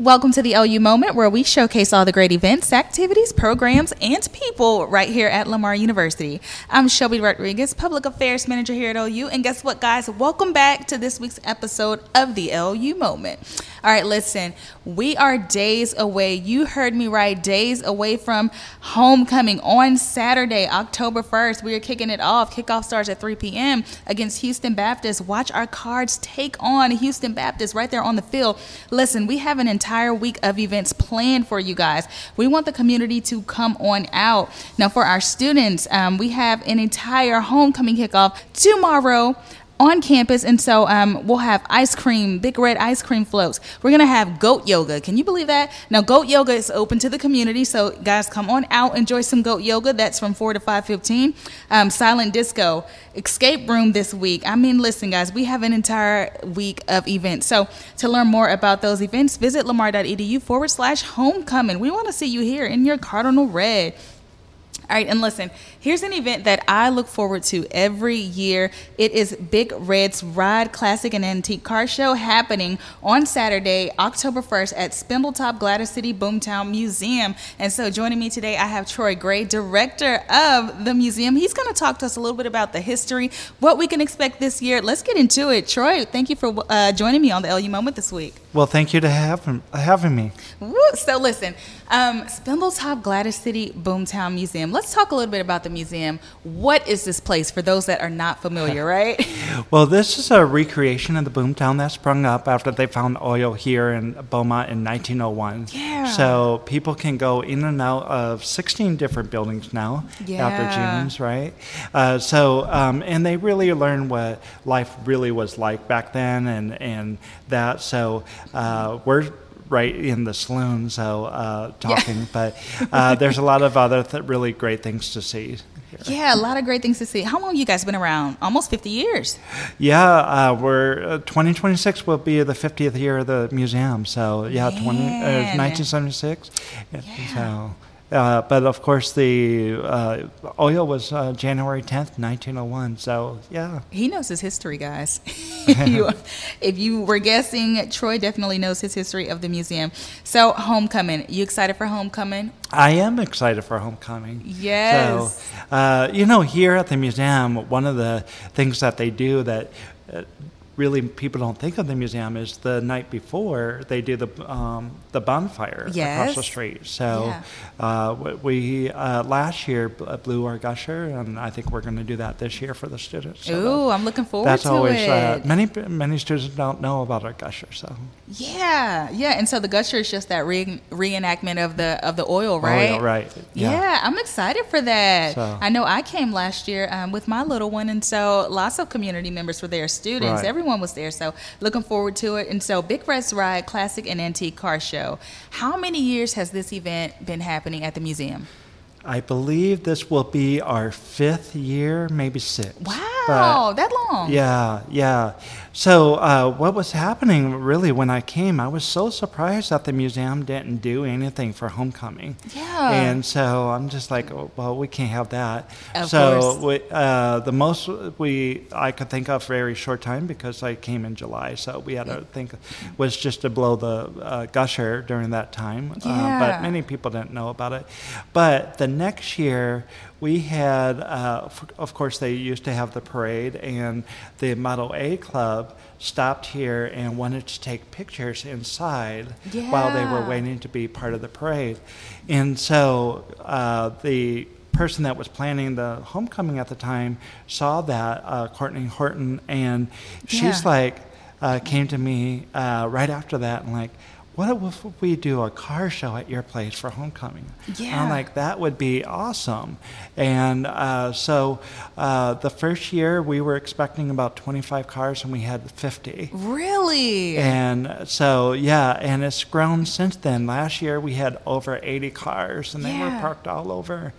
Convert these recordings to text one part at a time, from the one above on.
Welcome to the LU Moment, where we showcase all the great events, activities, programs, and people right here at Lamar University. I'm Shelby Rodriguez, Public Affairs Manager here at LU. And guess what, guys? Welcome back to this week's episode of the LU Moment. All right, listen, we are days away. You heard me right, days away from homecoming on Saturday, October 1st. We are kicking it off. Kickoff starts at 3 p.m. against Houston Baptist. Watch our cards take on Houston Baptist right there on the field. Listen, we have an entire week of events planned for you guys. We want the community to come on out. Now, for our students, um, we have an entire homecoming kickoff tomorrow on campus, and so um, we'll have ice cream, big red ice cream floats. We're gonna have goat yoga. Can you believe that? Now, goat yoga is open to the community, so guys, come on out, enjoy some goat yoga. That's from four to five fifteen. Um, silent disco, escape room this week. I mean, listen, guys, we have an entire week of events. So to learn more about those events, visit lamar.edu forward slash homecoming. We want to see you here in your cardinal red. All right, and listen, here's an event that I look forward to every year. It is Big Red's Ride Classic and Antique Car Show happening on Saturday, October 1st at Spindletop Gladys City Boomtown Museum. And so joining me today, I have Troy Gray, director of the museum. He's going to talk to us a little bit about the history, what we can expect this year. Let's get into it. Troy, thank you for uh, joining me on the LU Moment this week. Well, thank you to have having me. Woo. So listen, um, Spindletop Gladys City Boomtown Museum. Let's talk a little bit about the museum. What is this place for those that are not familiar, right? well, this is a recreation of the Boomtown that sprung up after they found oil here in Beaumont in 1901. Yeah. So people can go in and out of 16 different buildings now yeah. after June's, right? Uh, so, um, and they really learn what life really was like back then and, and that. So uh, we're right in the saloon, so uh, talking. Yeah. but uh, there's a lot of other th- really great things to see. Here. Yeah, a lot of great things to see. How long have you guys been around? Almost 50 years. Yeah, uh, we're uh, 2026 will be the 50th year of the museum. So yeah, 20 uh, 1976. Yeah. So uh, but of course, the uh, oil was uh, January 10th, 1901. So, yeah. He knows his history, guys. if, you, if you were guessing, Troy definitely knows his history of the museum. So, homecoming. You excited for homecoming? I am excited for homecoming. Yes. So, uh, you know, here at the museum, one of the things that they do that uh, really people don't think of the museum is the night before they do the um, the bonfire yes. across the street. So yeah. uh, we uh, last year blew our gusher, and I think we're going to do that this year for the students. So Ooh, I'm looking forward to that. that's to always, it. Uh, many many students don't know about our gusher, so yeah, yeah, and so the gusher is just that re- reenactment of the of the oil, right? Oil, right. Yeah. yeah. I'm excited for that. So. I know I came last year um, with my little one, and so lots of community members were there, students, right. everyone everyone was there. So looking forward to it. And so Big Red's Ride Classic and Antique Car Show. How many years has this event been happening at the museum? I believe this will be our fifth year, maybe six. Wow, but that long? Yeah, yeah. So, uh, what was happening really when I came, I was so surprised that the museum didn't do anything for homecoming. Yeah. And so I'm just like, oh, well, we can't have that. Of so we, uh, the most we I could think of very short time because I came in July, so we had to think was just to blow the uh, gusher during that time. Uh, yeah. but many people didn't know about it. But the next year we had, uh, of course, they used to have the parade, and the Model A Club stopped here and wanted to take pictures inside yeah. while they were waiting to be part of the parade. And so uh, the person that was planning the homecoming at the time saw that, uh, Courtney Horton, and she's yeah. like, uh, came to me uh, right after that and like, what if we do a car show at your place for homecoming? Yeah. I'm like, that would be awesome. And uh, so uh, the first year we were expecting about 25 cars and we had 50. Really? And so, yeah, and it's grown since then. Last year we had over 80 cars and they yeah. were parked all over.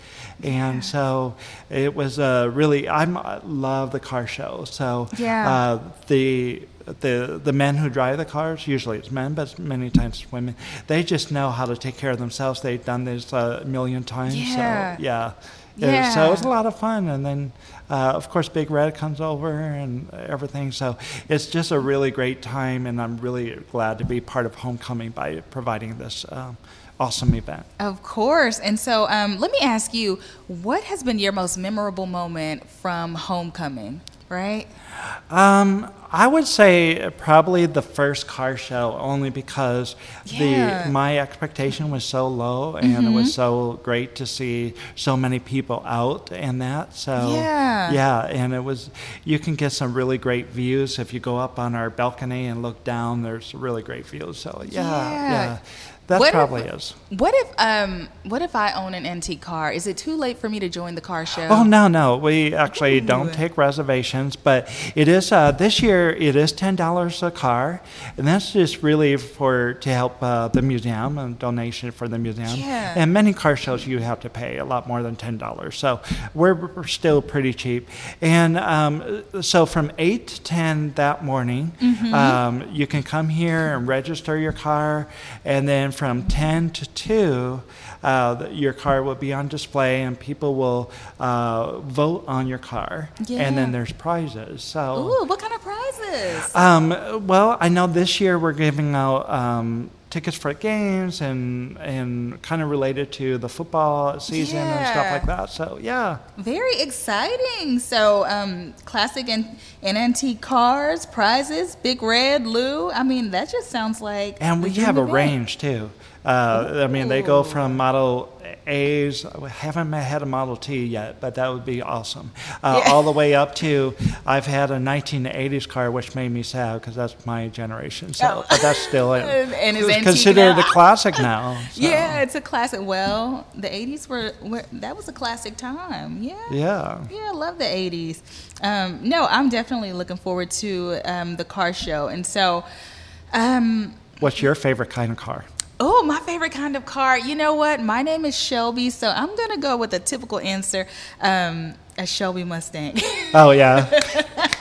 And yeah. so it was uh, really, I'm, I love the car show. So yeah. Uh, the the the men who drive the cars, usually it's men, but many times it's women. They just know how to take care of themselves. They've done this a million times. Yeah. So, yeah. Yeah. So it was a lot of fun. And then, uh, of course, Big Red comes over and everything. So it's just a really great time, and I'm really glad to be part of homecoming by providing this um, awesome event. Of course. And so um, let me ask you, what has been your most memorable moment from homecoming, right? Um, I would say probably the first car show, only because Yeah. the my expectation was so low, and it was so great to see so many people out and that. So Yeah. yeah, and it was. You can get some really great views if you go up on our balcony and look down. There's really great views. So yeah, Yeah. yeah, that What if- probably is. What if um what if I own an antique car? Is it too late for me to join the car show? Oh no, no, we actually Ooh. don't take reservations, but it is uh, this year. It is ten dollars a car, and that's just really for to help uh, the museum and donation for the museum. Yeah. And many car shows you have to pay a lot more than ten dollars, so we're, we're still pretty cheap. And um, so from eight to ten that morning, Mm-hmm. um, you can come here and register your car, and then from ten to two. Uh, your car will be on display, and people will uh, vote on your car, and then there's prizes. So, Ooh, what kind of prizes? um, well, I know this year we're giving out um, tickets for games and and kind of related to the football season and stuff like that. So, yeah. Very exciting. So, um, classic and, and antique cars, prizes, Big Red, Lou. I mean, that just sounds like. And we have a range too. Uh, I mean, they go from Model A's. We haven't had a Model T yet, but that would be awesome. Uh, Yeah. All the way up to I've had a 1980s car, which made me sad because that's my generation. So, Oh. but that's still it. And It's considered now. a classic now. so, Yeah, it's a classic. Well, the 80s were, were that was a classic time. Yeah. Yeah. Yeah, I love the 80s. Um, no, I'm definitely looking forward to um, the car show. And so, um, What's your favorite kind of car? Oh, my favorite kind of car. You know what? My name is Shelby, so I'm going to go with a typical answer um, a Shelby Mustang. Oh yeah.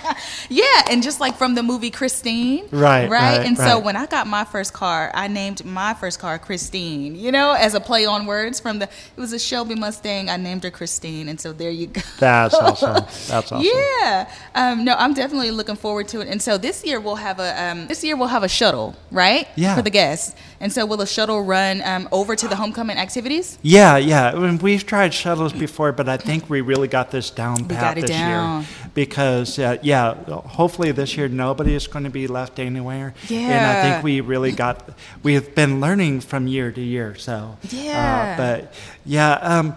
yeah, and just like from the movie Christine. Right, right, and so when I got my first car, I named my first car Christine, you know, as a play on words from the, it was a Shelby Mustang. I named her Christine. And so there you go. That's awesome. That's awesome. Yeah. Um, no, I'm definitely looking forward to it. And so this year we'll have a um, this year we'll have a shuttle, right? Yeah. For the guests. And so will the shuttle run um, over to the homecoming activities? Yeah, yeah. I mean, we've tried shuttles before, but I think we really got this down pat this down. year because, uh, yeah, hopefully this year nobody is going to be left anywhere. Yeah. And I think we really got. We've been learning from year to year. So Yeah. Uh, but yeah. Um,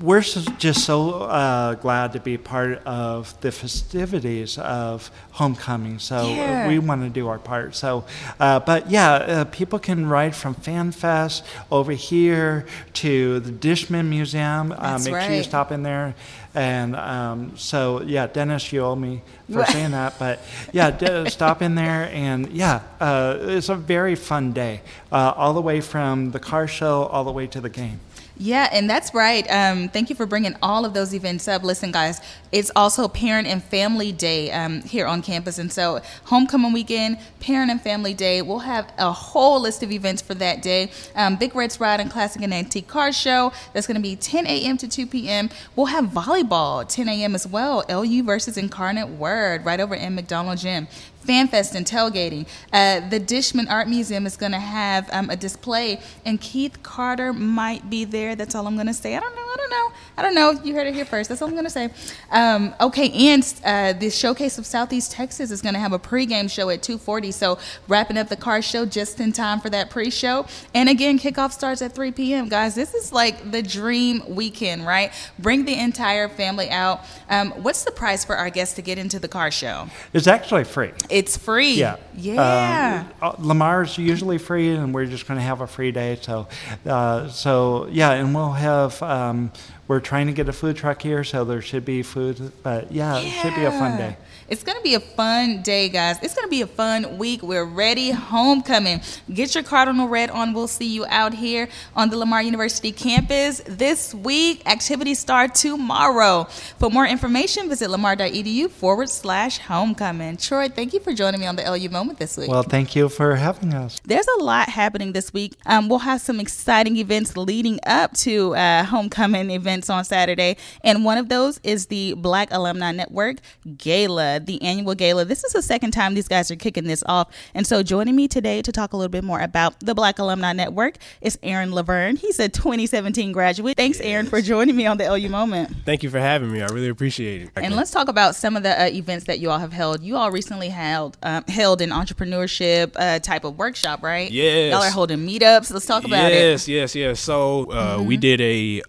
we're just so uh, glad to be part of the festivities of homecoming. So Yeah. we want to do our part. So, uh, but yeah, uh, people can ride from FanFest over here to the Dishman Museum. Uh, make sure you stop in there. And um, so, yeah, Dennis, you owe me for saying that. But yeah, d- stop in there. And yeah, uh, it's a very fun day, uh, all the way from the car show all the way to the game. Yeah, and that's right. Um, thank you for bringing all of those events up. Listen, guys, it's also Parent and Family Day um, here on campus. And so, homecoming weekend, Parent and Family Day, we'll have a whole list of events for that day. Um, Big Red's Ride and Classic and Antique Car Show, that's going to be 10 a.m. to 2 p.m. We'll have volleyball, 10 a.m. as well. LU versus Incarnate Word, right over in McDonald Gym. FanFest and tailgating. Uh, the Dishman Art Museum is going to have um, a display, and Keith Carter might be there. That's all I'm going to say. I don't know. I don't know. I don't know. You heard it here first. That's all I'm going to say. Um, okay, and uh, the Showcase of Southeast Texas is going to have a pregame show at 2:40. So wrapping up the car show just in time for that pre-show. And again, kickoff starts at 3 p.m. Guys, this is like the dream weekend, right? Bring the entire family out. Um, what's the price for our guests to get into the car show? It's actually free. It's free. Yeah. Yeah. Um, Lamar's usually free, and we're just going to have a free day. So, uh, so yeah, and we'll have. Um, we're trying to get a food truck here, so there should be food. But yeah, it should be a fun day. It's going to be a fun day, guys. It's going to be a fun week. We're ready. Homecoming. Get your Cardinal Red on. We'll see you out here on the Lamar University campus this week. Activities start tomorrow. For more information, visit lamar.edu forward slash homecoming. Troy, thank you for joining me on the LU Moment this week. Well, thank you for having us. There's a lot happening this week. Um, we'll have some exciting events leading up to uh, homecoming events events on Saturday, and one of those is the Black Alumni Network Gala, the annual gala. This is the second time these guys are kicking this off, and so joining me today to talk a little bit more about the Black Alumni Network is Aaron Laverne. He's a 2017 graduate. Thanks, yes. Aaron, for joining me on the LU Moment. Thank you for having me. I really appreciate it. And let's talk about some of the uh, events that you all have held. You all recently held um, held an entrepreneurship uh, type of workshop, right? Yes. Y'all are holding meetups. Let's talk about yes, it. Yes, yes, yes. So uh, mm-hmm. we did a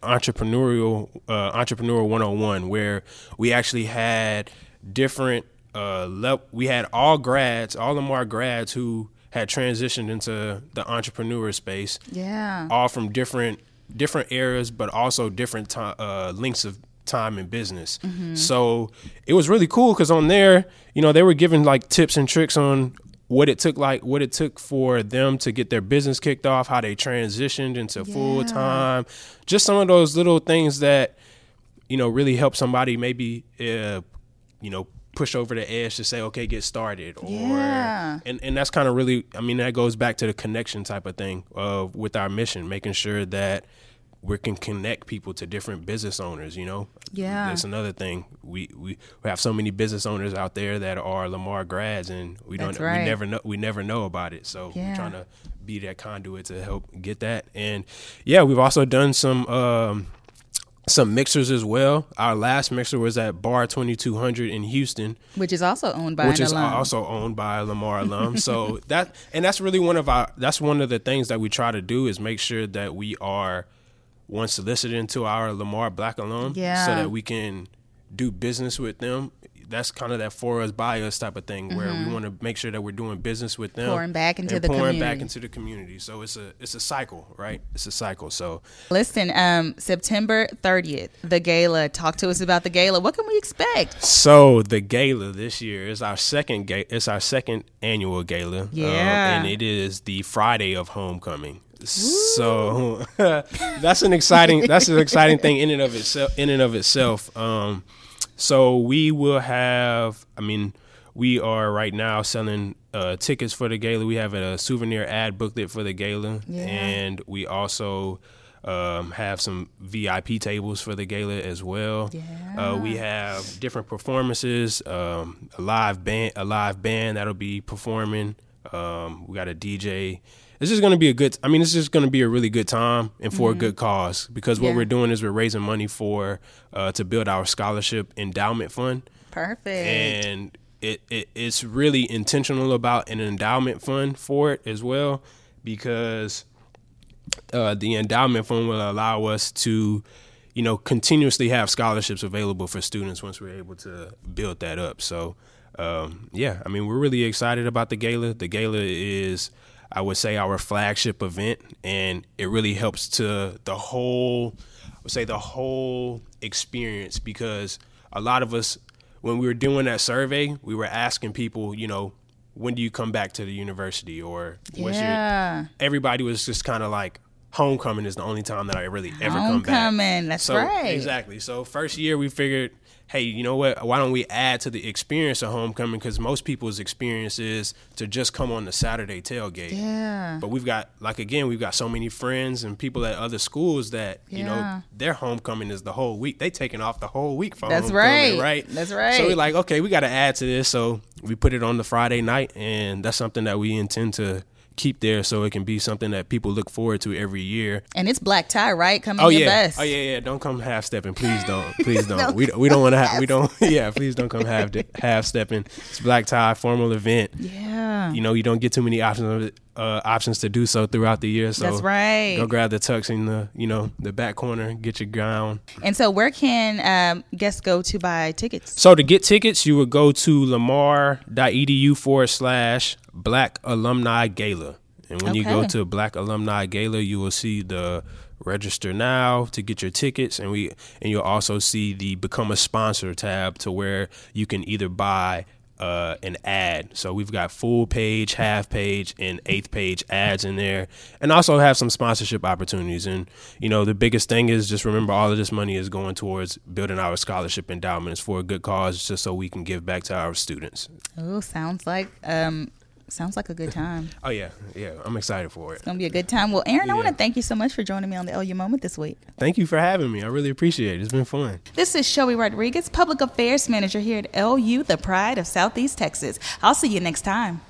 entrepreneurial uh, entrepreneur 101 where we actually had different uh, le- we had all grads, all of our grads who had transitioned into the entrepreneur space. Yeah. All from different different areas, but also different time, uh, lengths of time in business. Mm-hmm. So it was really cool because on there, you know, they were giving like tips and tricks on what it took like what it took for them to get their business kicked off, how they transitioned into yeah. full time, just some of those little things that you know really help somebody maybe uh, you know push over the edge to say okay get started or yeah. and and that's kind of really I mean that goes back to the connection type of thing uh, with our mission making sure that we can connect people to different business owners. You know, yeah, that's another thing. We, we we have so many business owners out there that are Lamar grads, and we don't right. we never know we never know about it. So yeah. we're trying to be that conduit to help get that. And yeah, we've also done some. Um, some mixers as well. Our last mixer was at Bar 2200 in Houston, which is also owned by which is alum. also owned by a Lamar alum. so that and that's really one of our that's one of the things that we try to do is make sure that we are one solicited into our Lamar Black alum, yeah. so that we can do business with them. That's kind of that for us by us type of thing, where mm-hmm. we want to make sure that we're doing business with them, pouring back into the pouring community. back into the community. So it's a it's a cycle, right? It's a cycle. So listen, um, September thirtieth, the gala. Talk to us about the gala. What can we expect? So the gala this year is our second ga- It's our second annual gala. Yeah, um, and it is the Friday of homecoming. So that's an exciting that's an exciting thing in and of itself. In and of itself. Um, so we will have. I mean, we are right now selling uh, tickets for the gala. We have a souvenir ad booklet for the gala, yeah. and we also. Um, have some VIP tables for the gala as well. Yeah. Uh, we have different performances, um, a live band, a live band that'll be performing. Um, we got a DJ this is going to be a good. I mean, this is going to be a really good time and for mm-hmm. a good cause because what yeah. we're doing is we're raising money for uh, to build our scholarship endowment fund. Perfect. And it, it it's really intentional about an endowment fund for it as well because uh, the endowment fund will allow us to you know continuously have scholarships available for students once we're able to build that up. So um, yeah, I mean we're really excited about the gala. The gala is I would say our flagship event, and it really helps to the whole, I would say the whole experience because a lot of us, when we were doing that survey, we were asking people, you know, when do you come back to the university or what's yeah. your? Everybody was just kind of like, homecoming is the only time that I really ever homecoming, come back. Homecoming, that's so, right. Exactly. So first year we figured hey, you know what? Why don't we add to the experience of homecoming? Because most people's experience is to just come on the Saturday tailgate. Yeah. But we've got, like, again, we've got so many friends and people at other schools that, yeah. you know, their homecoming is the whole week. They taking off the whole week for That's right. Right. That's right. So we're like, okay, we got to add to this. So we put it on the Friday night, and that's something that we intend to keep there so it can be something that people look forward to every year. And it's black tie, right? Coming oh, your yeah. best. Oh yeah, yeah. Don't come half stepping. Please don't. Please don't. no, we we don't want to have we don't yeah, please don't come half half stepping. It's black tie, formal event. Yeah. You know, you don't get too many options uh, options to do so throughout the year. So That's right. Go grab the tux in the you know the back corner, get your gown. And so, where can um, guests go to buy tickets? So to get tickets, you would go to lamar.edu forward slash Black Alumni Gala. And when okay. you go to Black Alumni Gala, you will see the register now to get your tickets and we and you'll also see the become a sponsor tab to where you can either buy uh, an ad. So we've got full page, half page, and eighth page ads in there, and also have some sponsorship opportunities. And you know, the biggest thing is just remember all of this money is going towards building our scholarship endowments for a good cause, just so we can give back to our students. Oh, sounds like um, Sounds like a good time. Oh yeah, yeah, I'm excited for it. It's gonna be a good time. Well, Aaron, I want to thank you so much for joining me on the LU Moment this week. Thank you for having me. I really appreciate it. It's been fun. This is Shelby Rodriguez, Public Affairs Manager here at LU, the pride of Southeast Texas. I'll see you next time.